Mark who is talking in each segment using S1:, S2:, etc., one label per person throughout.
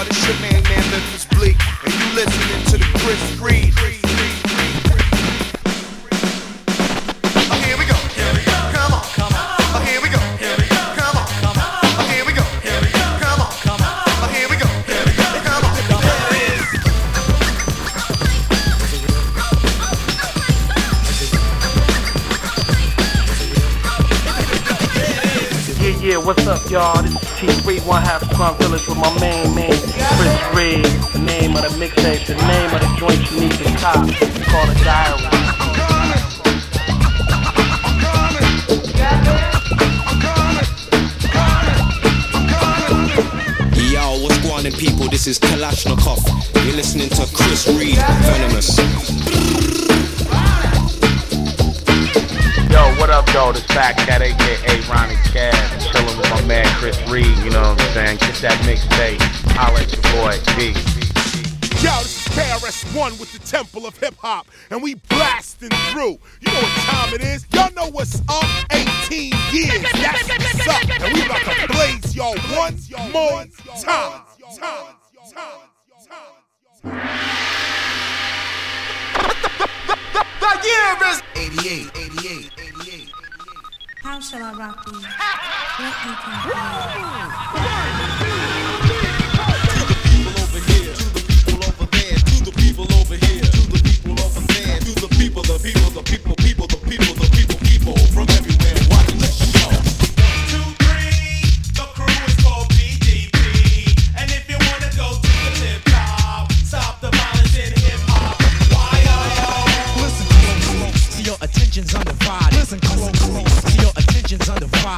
S1: y'all? This your man, man Memphis Bleek, and you listening to the Chris Read. Oh. Oh. Oh, oh
S2: what's up, y'all? This is T3, one half Slum Village with my main man, Chris Read. The name of the mixtape, the name of the joint you need to cop. Called a diary.
S3: Yo, what's going on, people? This is Kalashnikov. You're listening to Chris Read, Venomous.
S2: What up, yo? This Fat Cat, aka Ronnie Cash. Chilling with my man Chris Read, you know what I'm saying? Get that mixtape. Holla at your boy, B.
S4: Yo, this is KRS-One with the Temple of Hip Hop, and we blasting through. You know what time it is? Y'all know what's up? 18 years. That's what's up. And we about to blaze y'all one more time. Time.
S1: The year is 88, 88, 88.
S5: How shall I rock thee? Let me come
S6: Listen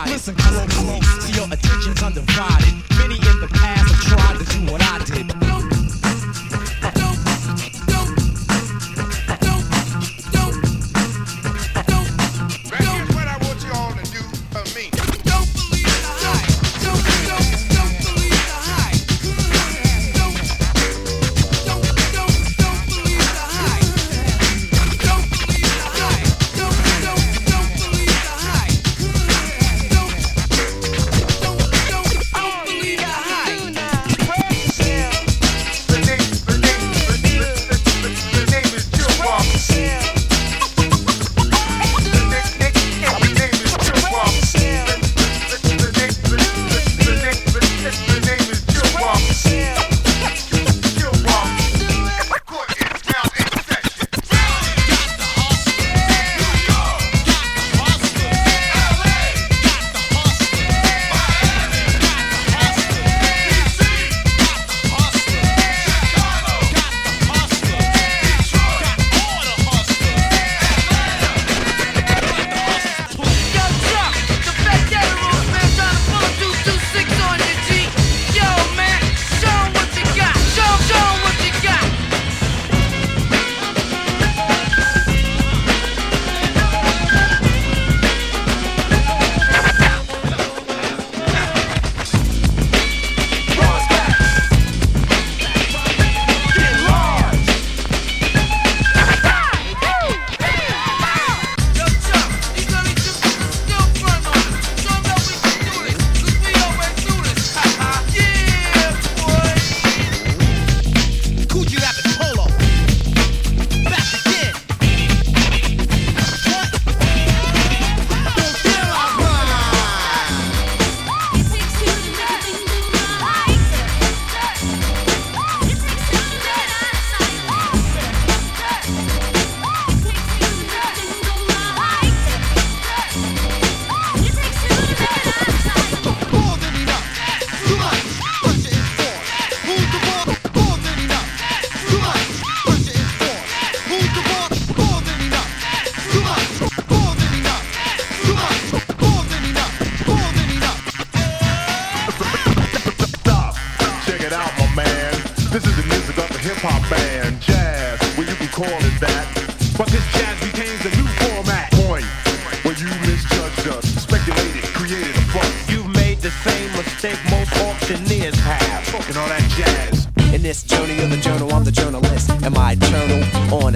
S6: undivided. Listen closely, see your attention's undivided. Many in the past have tried to do what I did.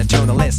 S6: Journalist?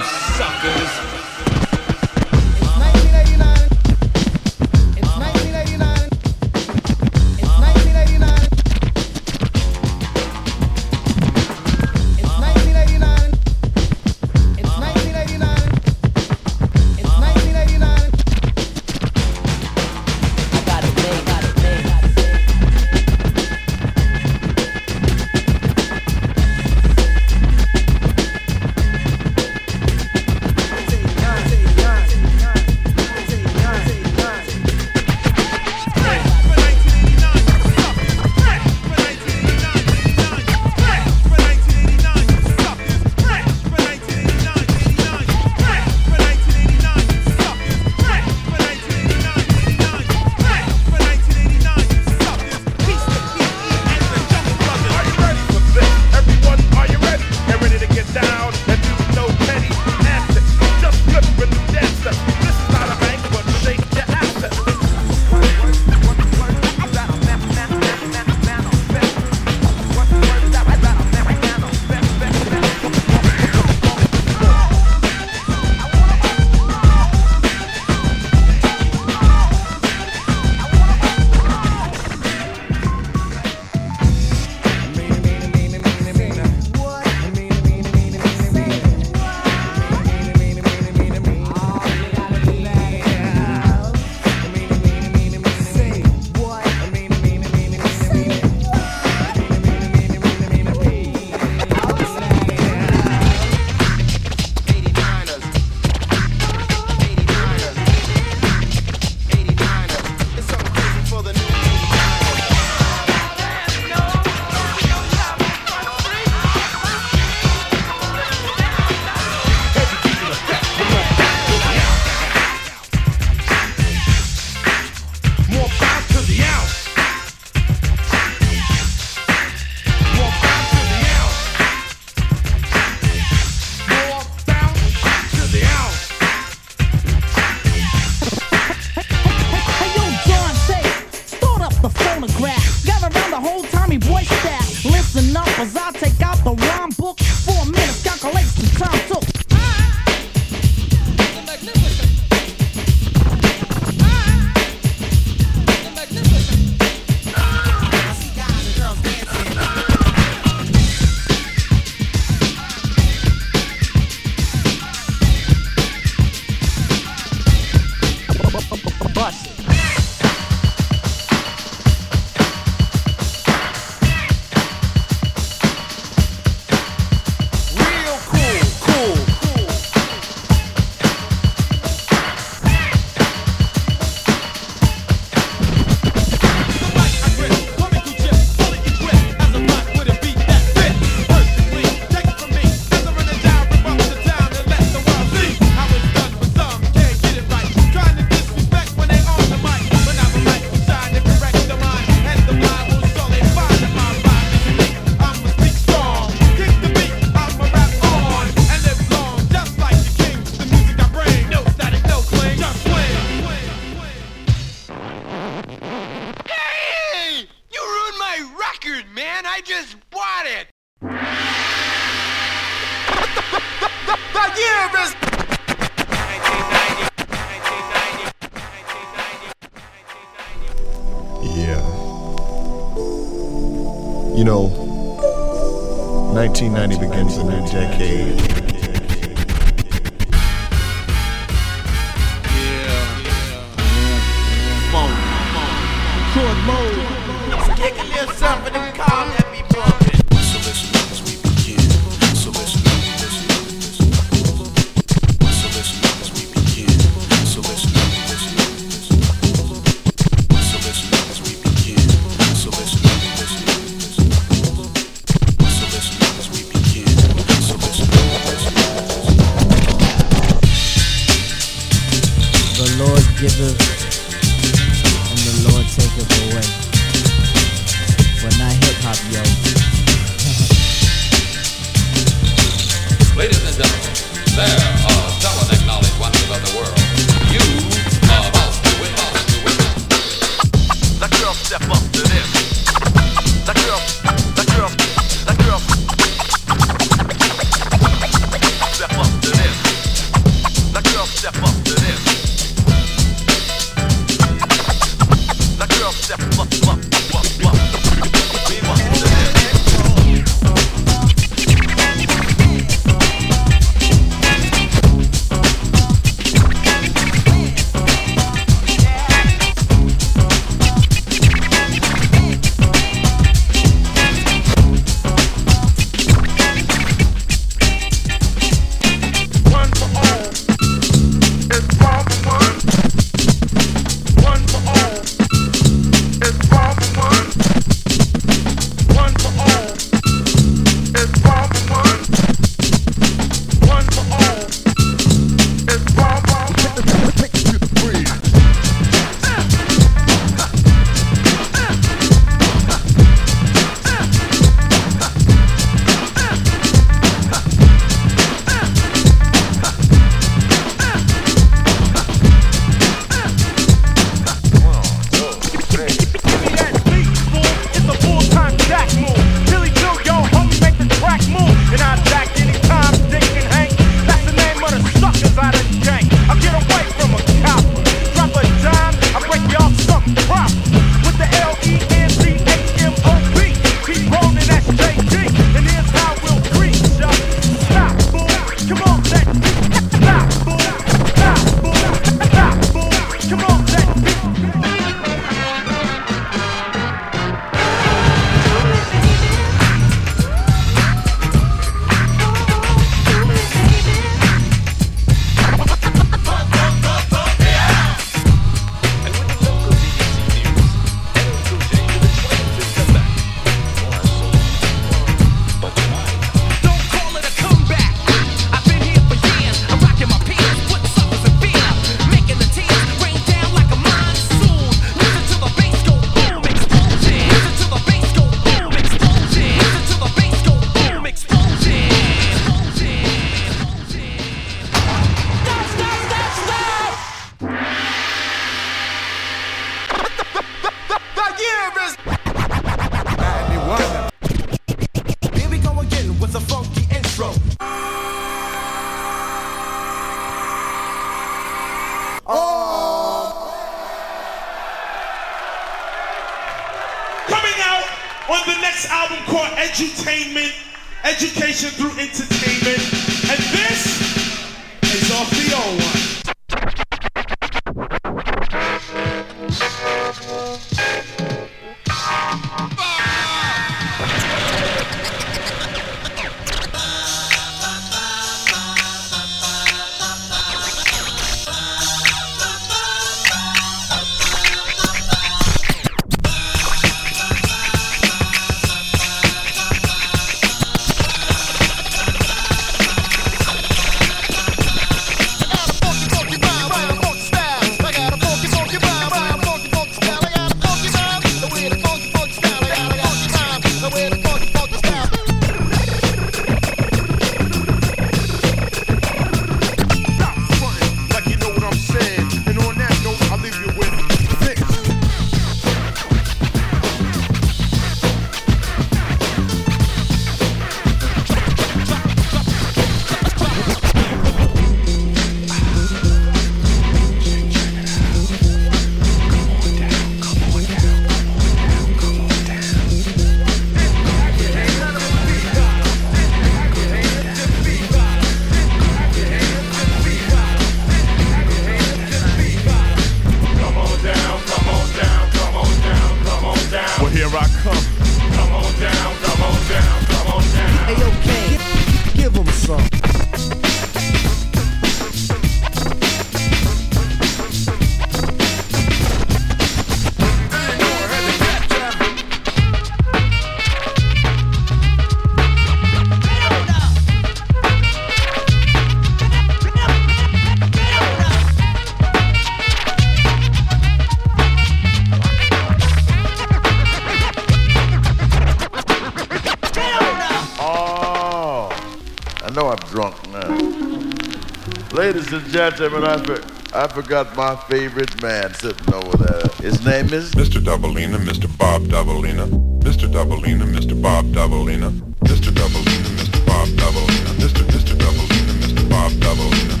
S7: Gentlemen,
S4: I,
S8: for, I forgot my favorite man sitting over there. His name is
S9: Mr. Doubleina, Mr. Bob Doubleina, Mr. Doubleina, Mr. Bob Doubleina, Mr. Doubleina, Mr. Bob Doubleina, Mr. Mr. Doubleina, Mr. Bob Doubleina,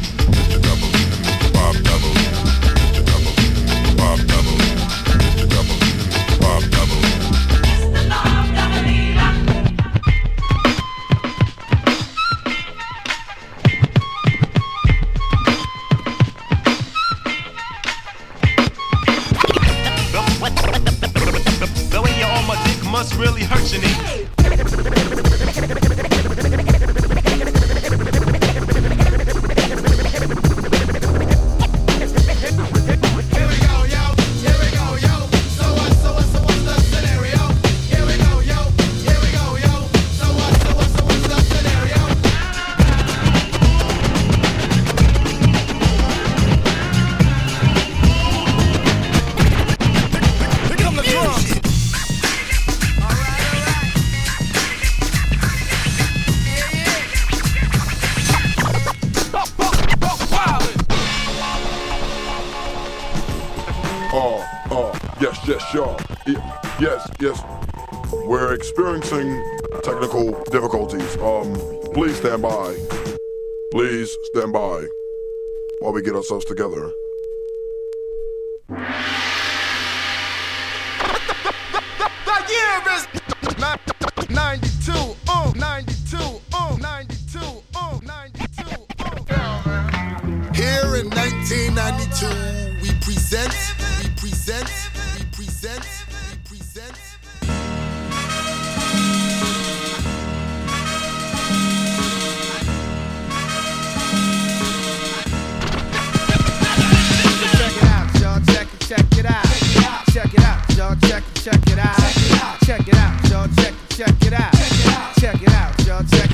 S4: stand by while we get ourselves together.
S10: The year is 92, uh, 92, uh, 92, uh, 92, uh. Here in 1992, we present, we present, we present.
S11: Y'all. Check it, out. check it out. Check it out, y'all. Check it, check it out. Check it out, y'all. Check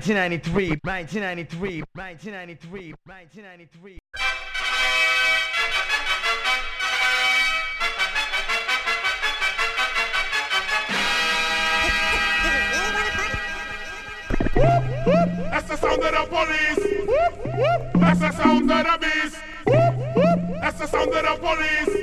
S11: 1993, 1993, 1993, 1993.
S12: That's the sound of the police. That's the sound of the beast. That's the sound of the police.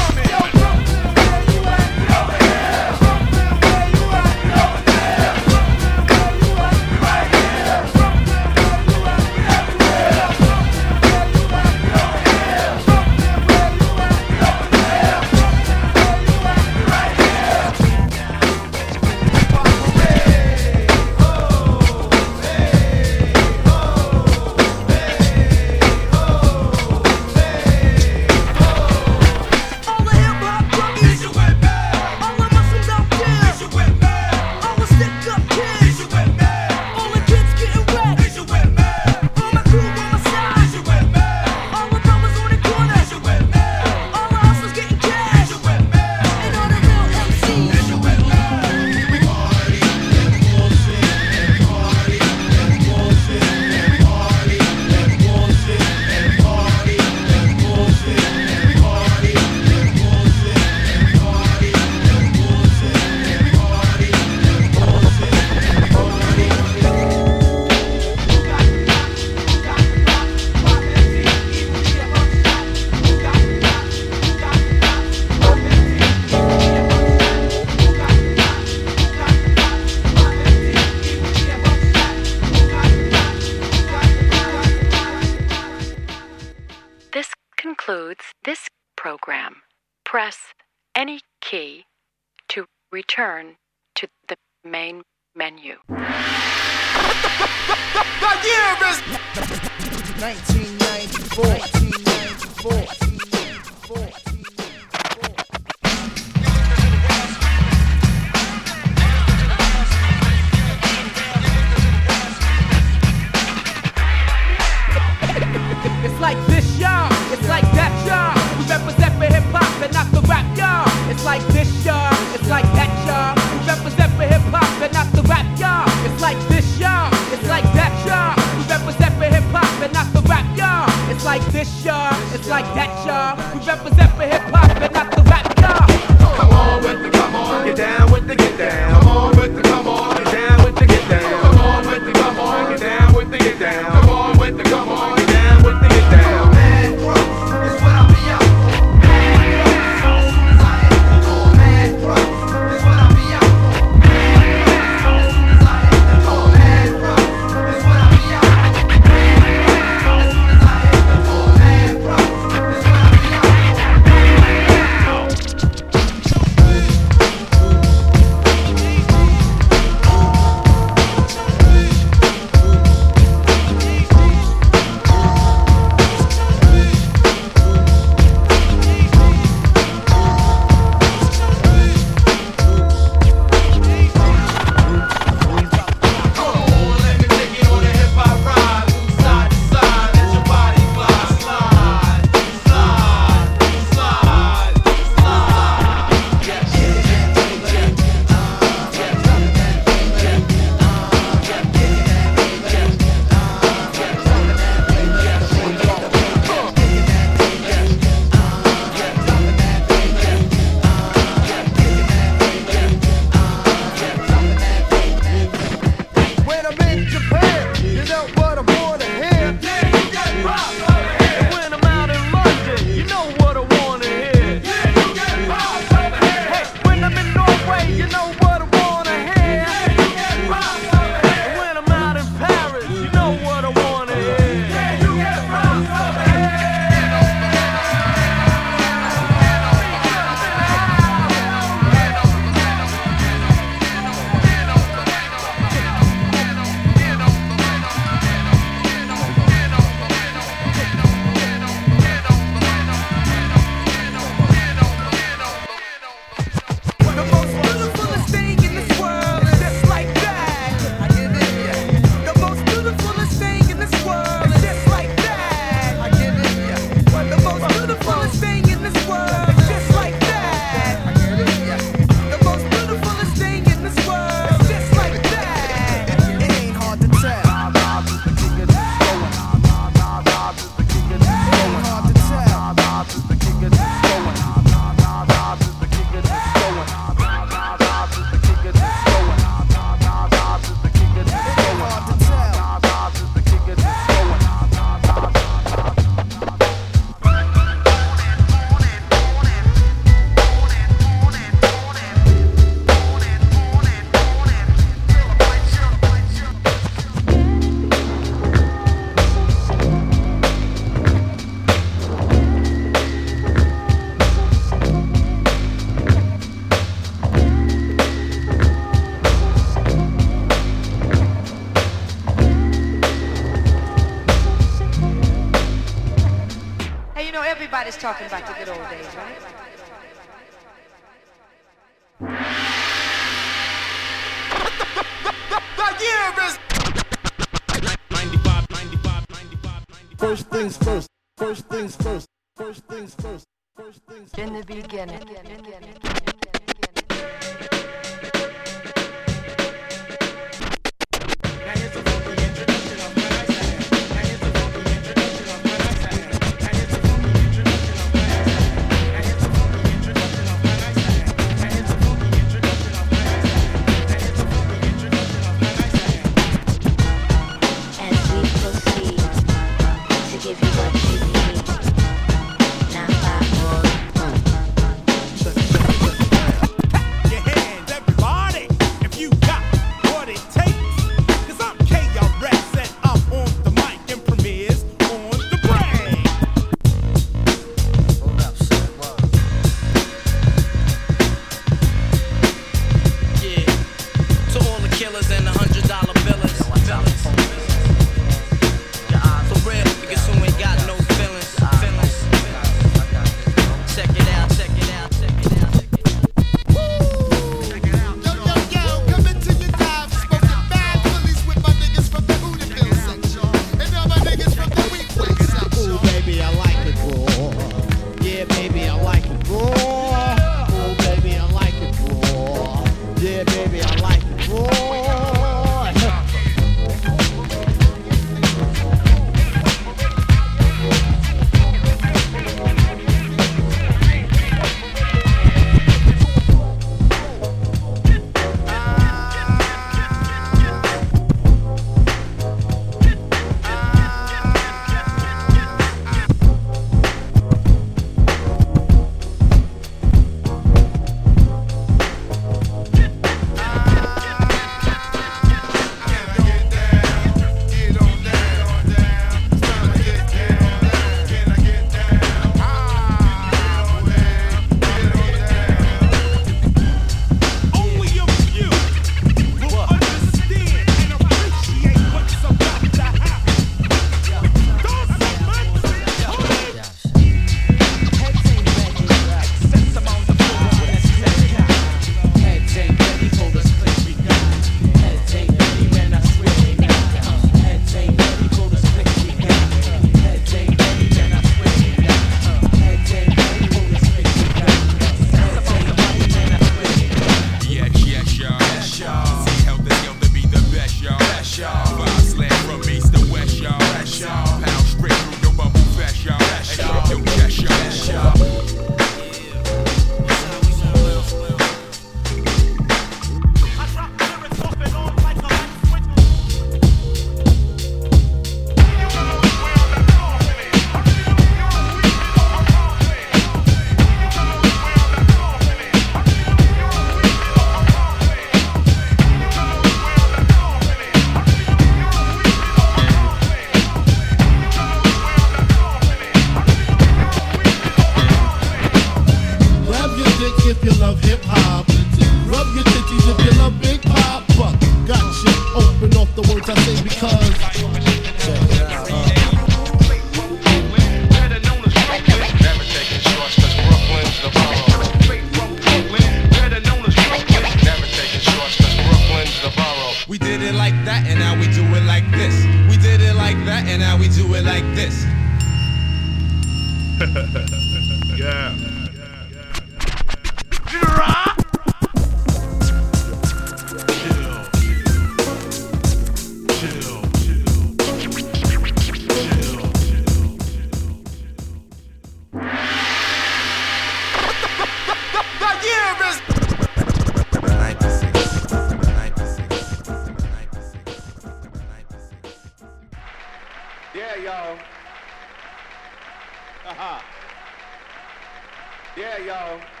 S13: Y'all.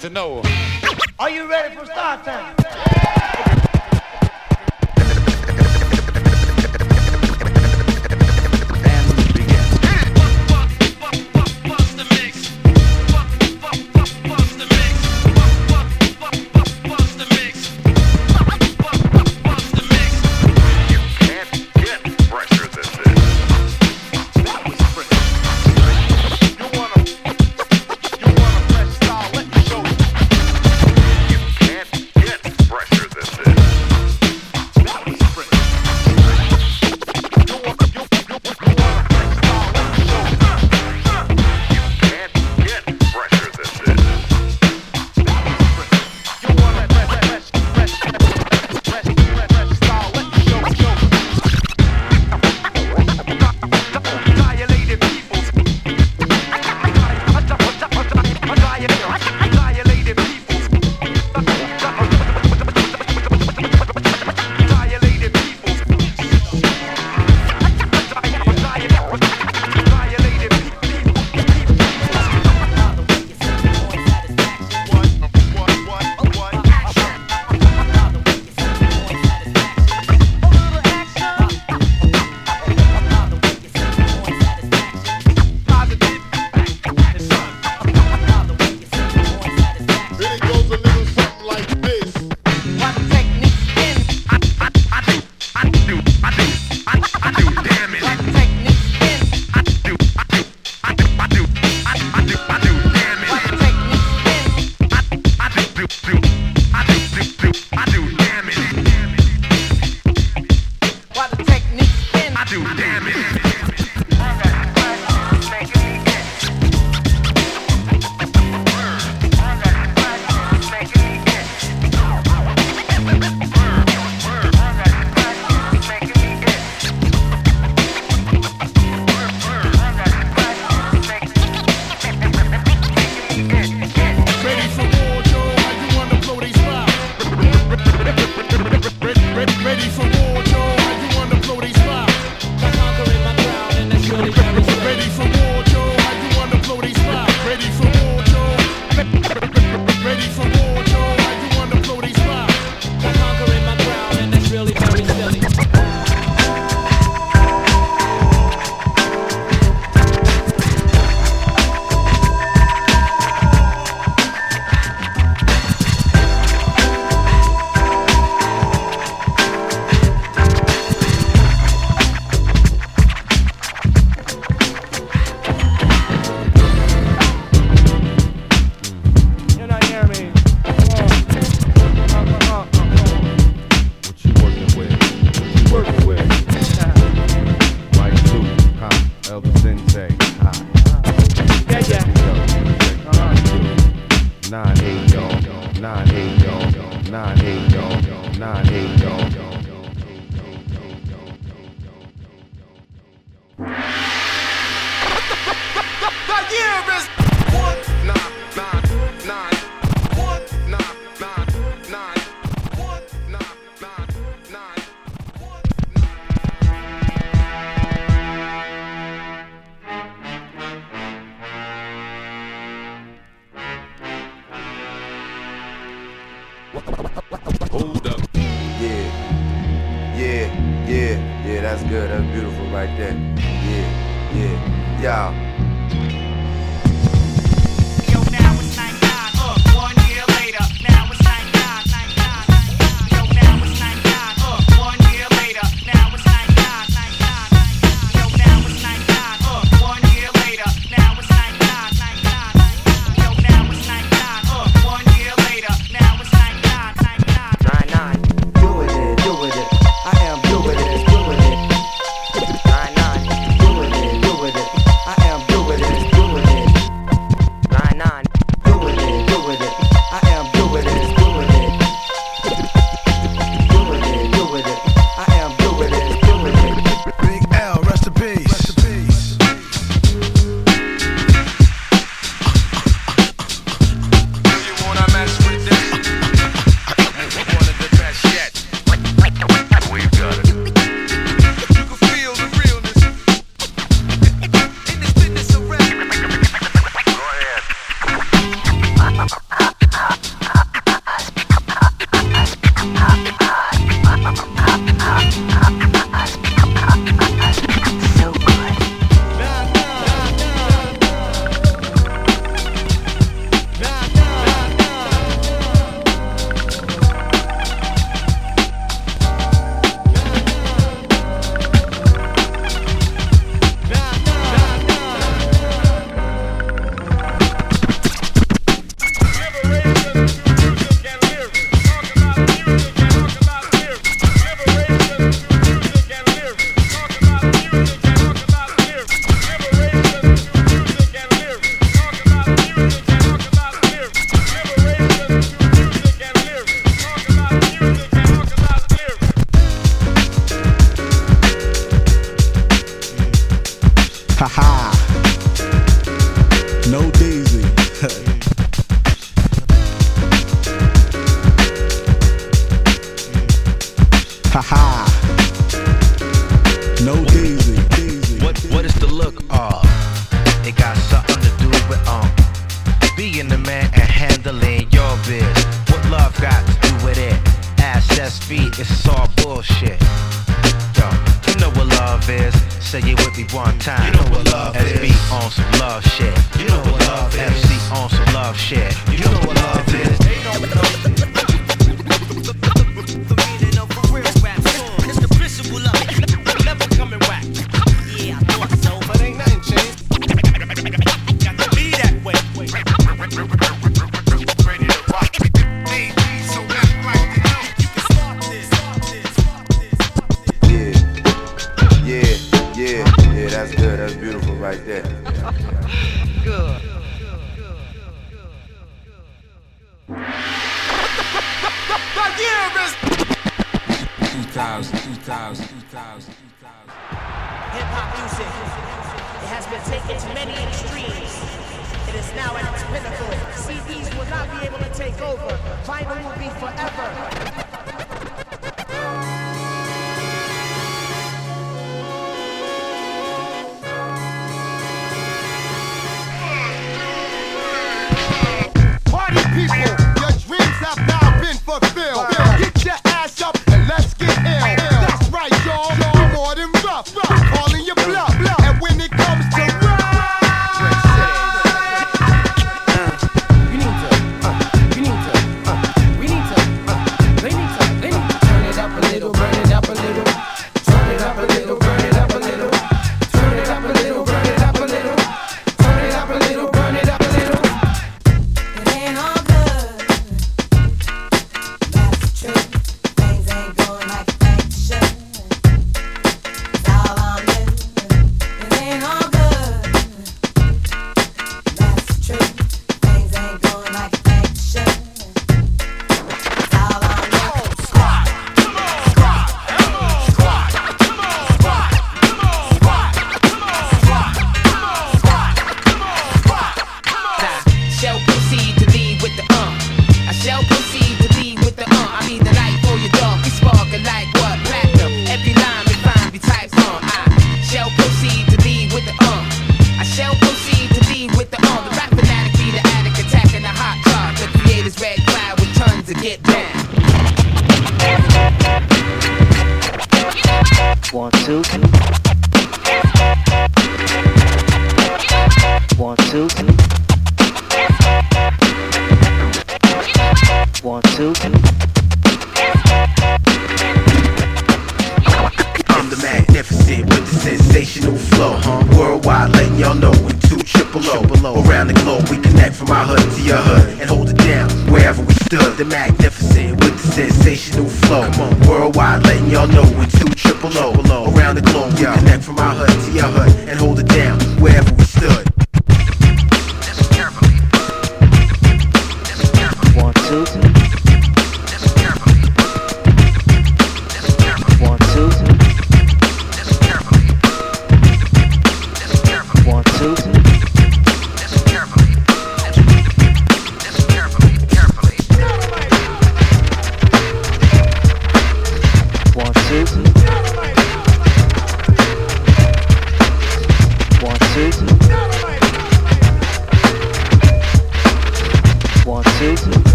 S11: To
S14: know.
S15: are
S11: you
S9: ready for start time?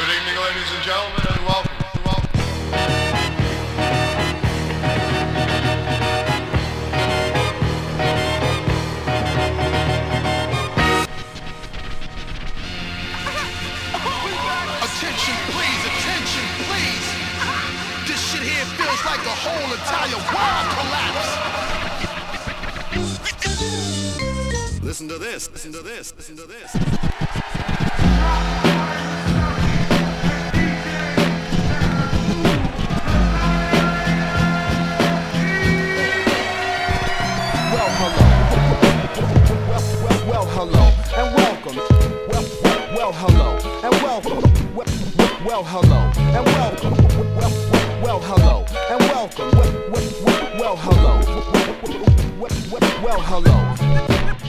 S16: Good
S1: evening, ladies and gentlemen, and welcome.
S10: like the whole entire world collapse.
S1: Listen to this, listen to this, listen to this.
S17: hello, and welcome. Well, well, well hello, and welcome. Well, well, hello, and welcome. Well, well, hello, and welcome. Well, well, well hello. Well, hello.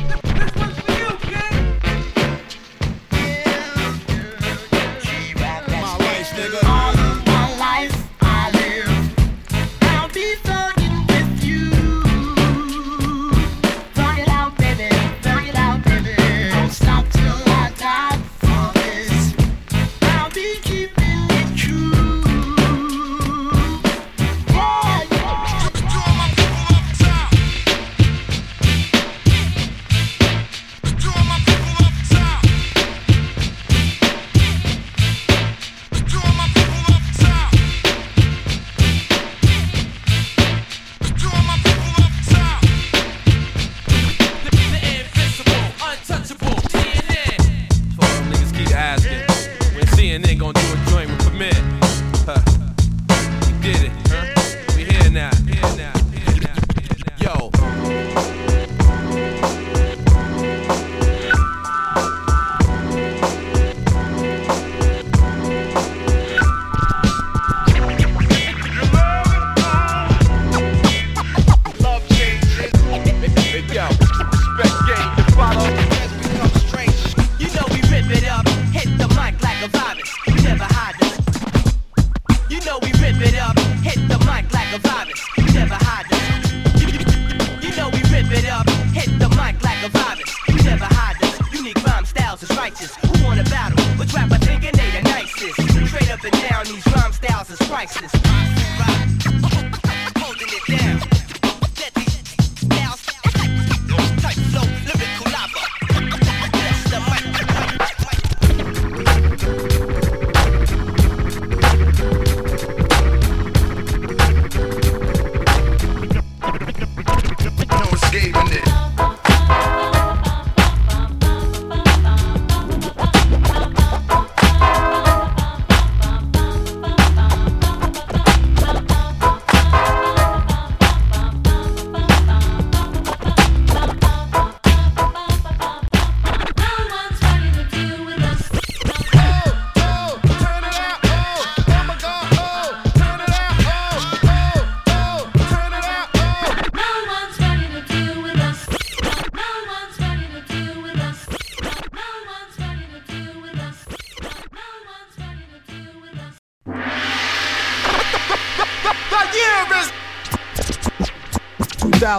S18: Keep it
S19: up, hit the mic
S20: like a virus.
S21: You never hide us. Unique rhyme styles is righteous. Who wanna battle? Which rapper thinking they the
S4: nicest. Straight up
S19: and down, these
S21: rhyme styles is
S22: priceless.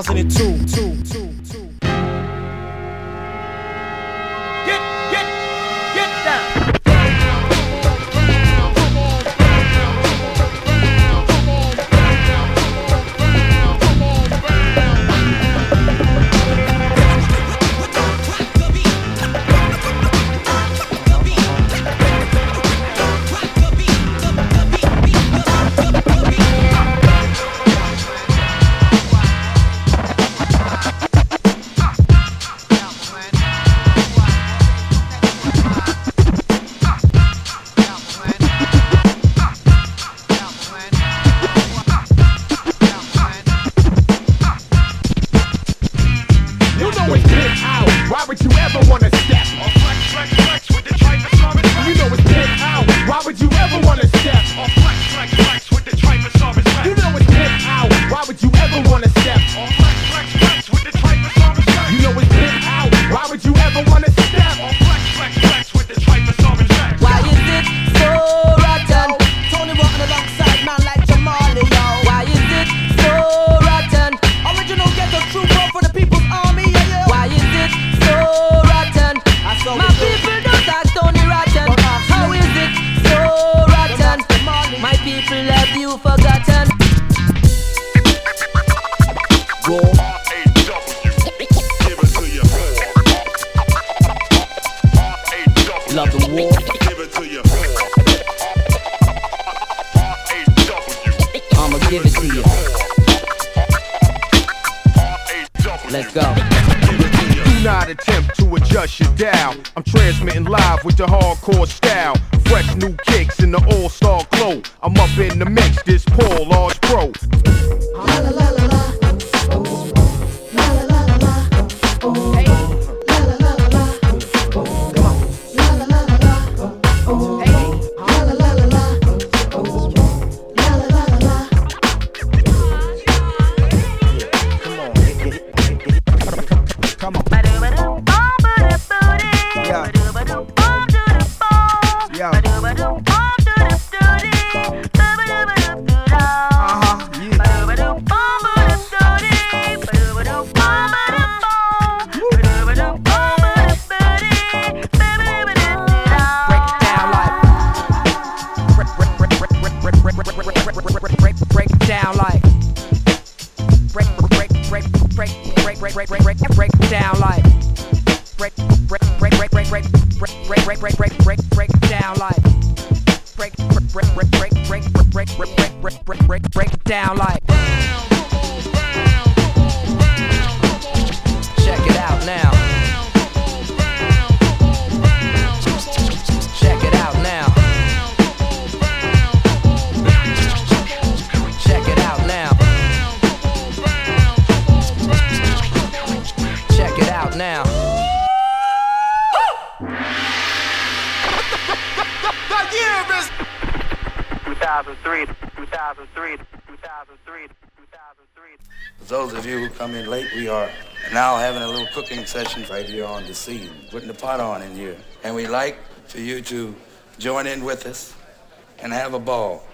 S22: 2002. sessions right here on the scene, putting the pot on in here. And we'd like for you to join in with us and have a ball.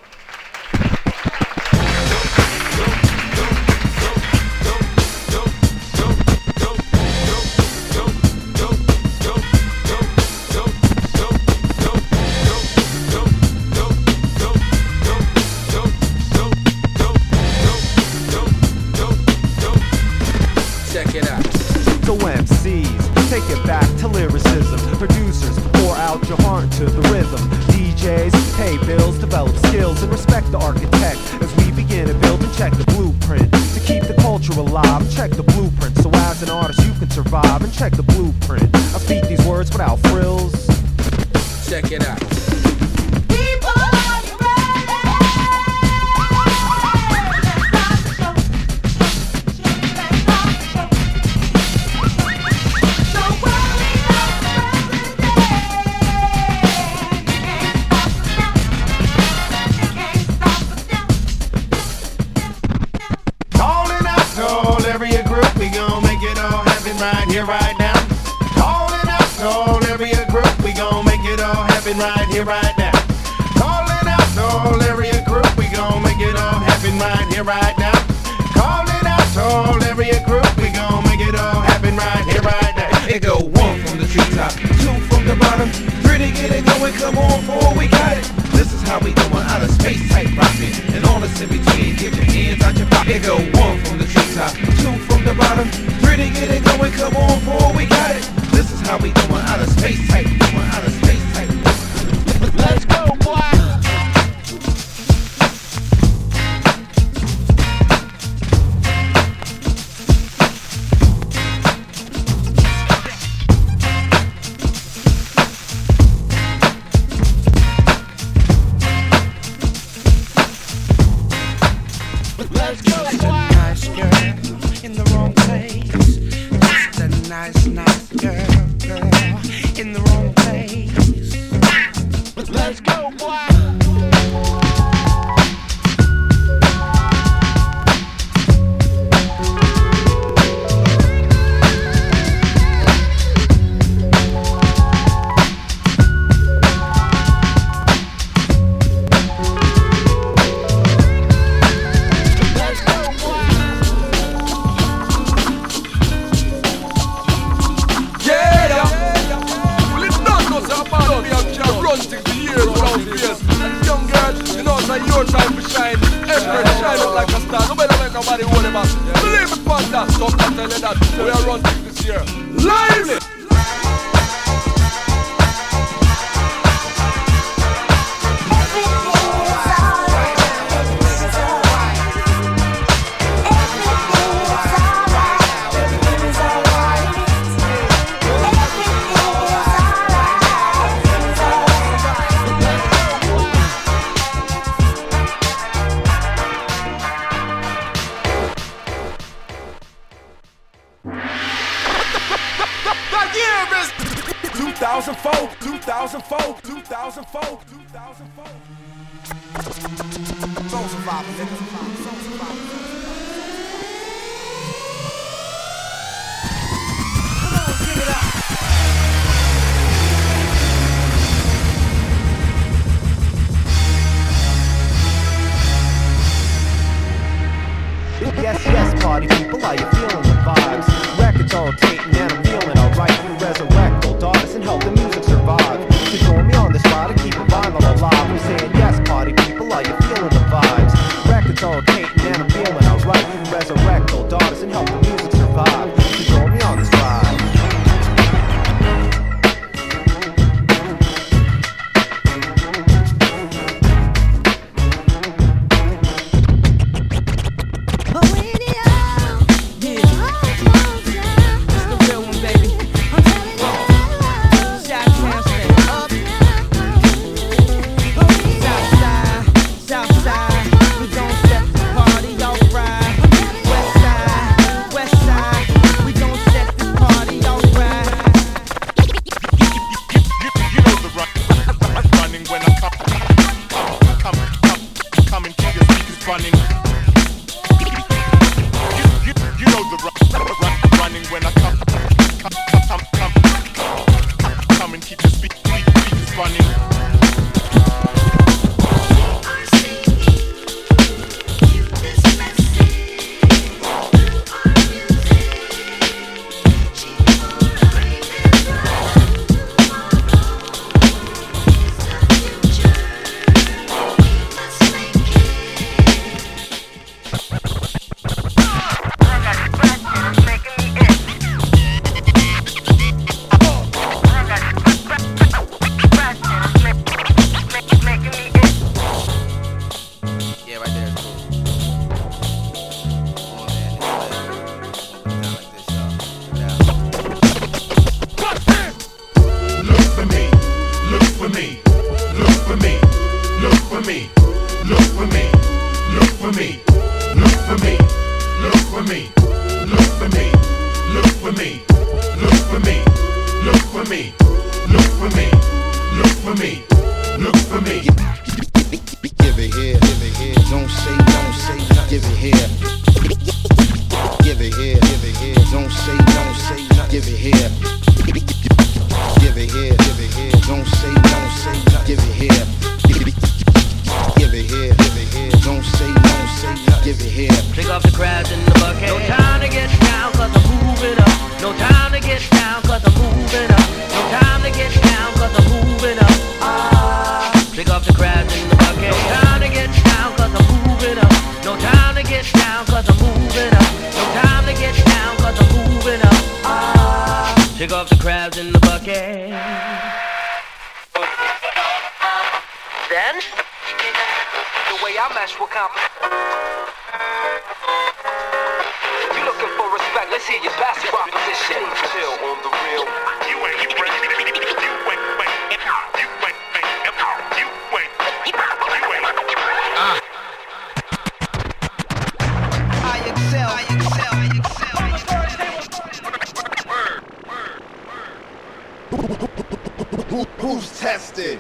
S4: Who, who's tested?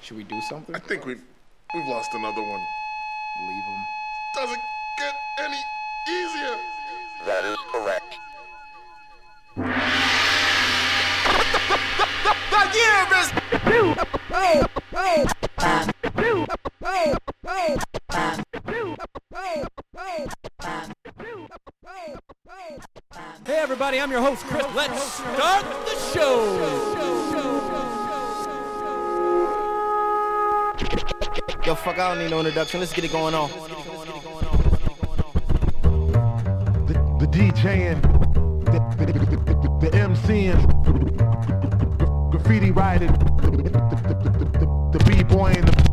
S23: Should we do something?
S4: I think we've we've lost another one.
S23: Leave him.
S4: Doesn't get any easier.
S24: That is correct.
S25: yeah, Miss. Oh,
S15: oh. everybody. I'm your host, Chris. Let's start the show.
S26: Yo, fuck, I don't need no introduction. Let's get it going on.
S10: The, the DJing, the, the, the, the MCing, graffiti writing, the, the, the, the, the b-boying, the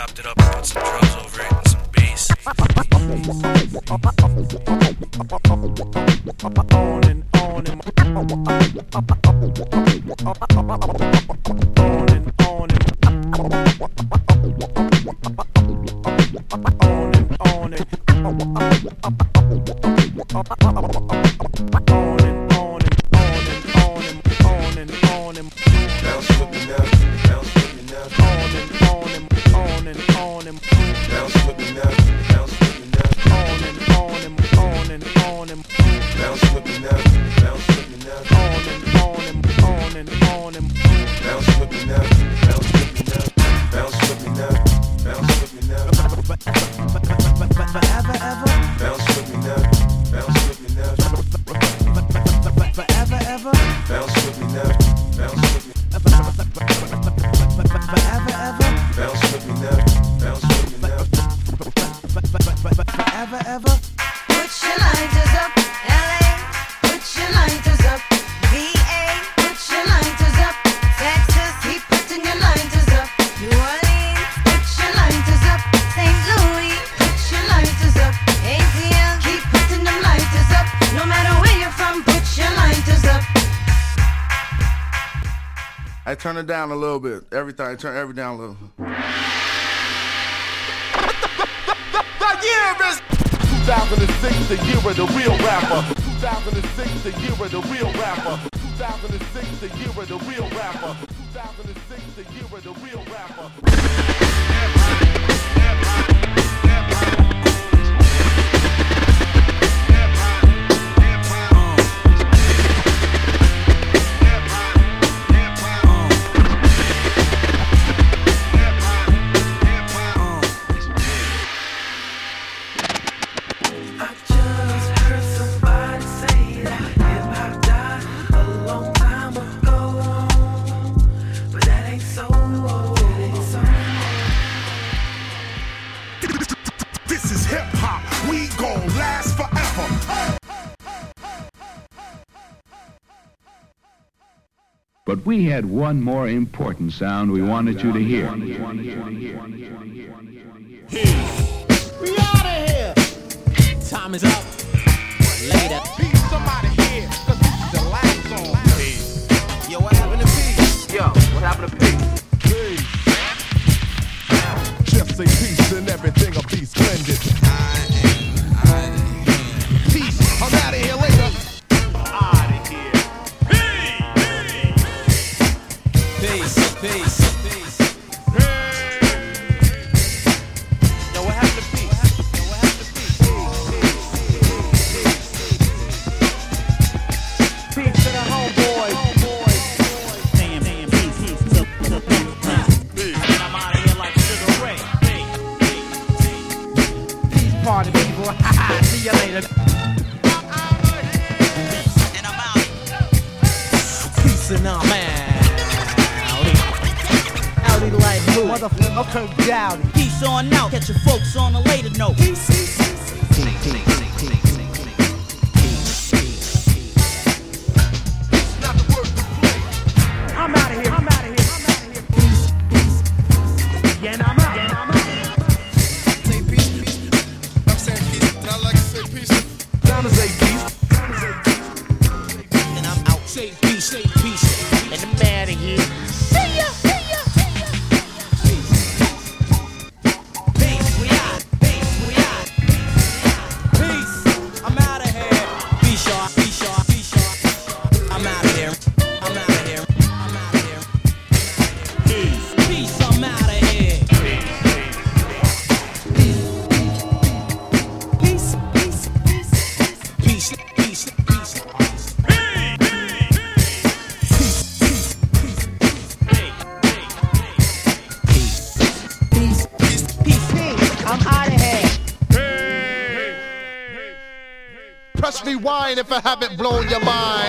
S27: chopped it up and put some drums over it and some bass.
S15: On and on and
S16: it down a little bit. Everything, turn every down a little.
S4: yeah, bitch. 2006, the year of the real rapper. 2006, the year of the real rapper. 2006, the year of the real rapper. 2006, the year of the real rapper.
S28: But we had one more important sound we wanted you to hear.
S11: We out of here. Time is up. Later.
S4: Beat somebody here, cause this is the last song.
S11: Yo, what happened to peace? Yo, what happened to peace?
S4: Mind if I haven't blown your mind.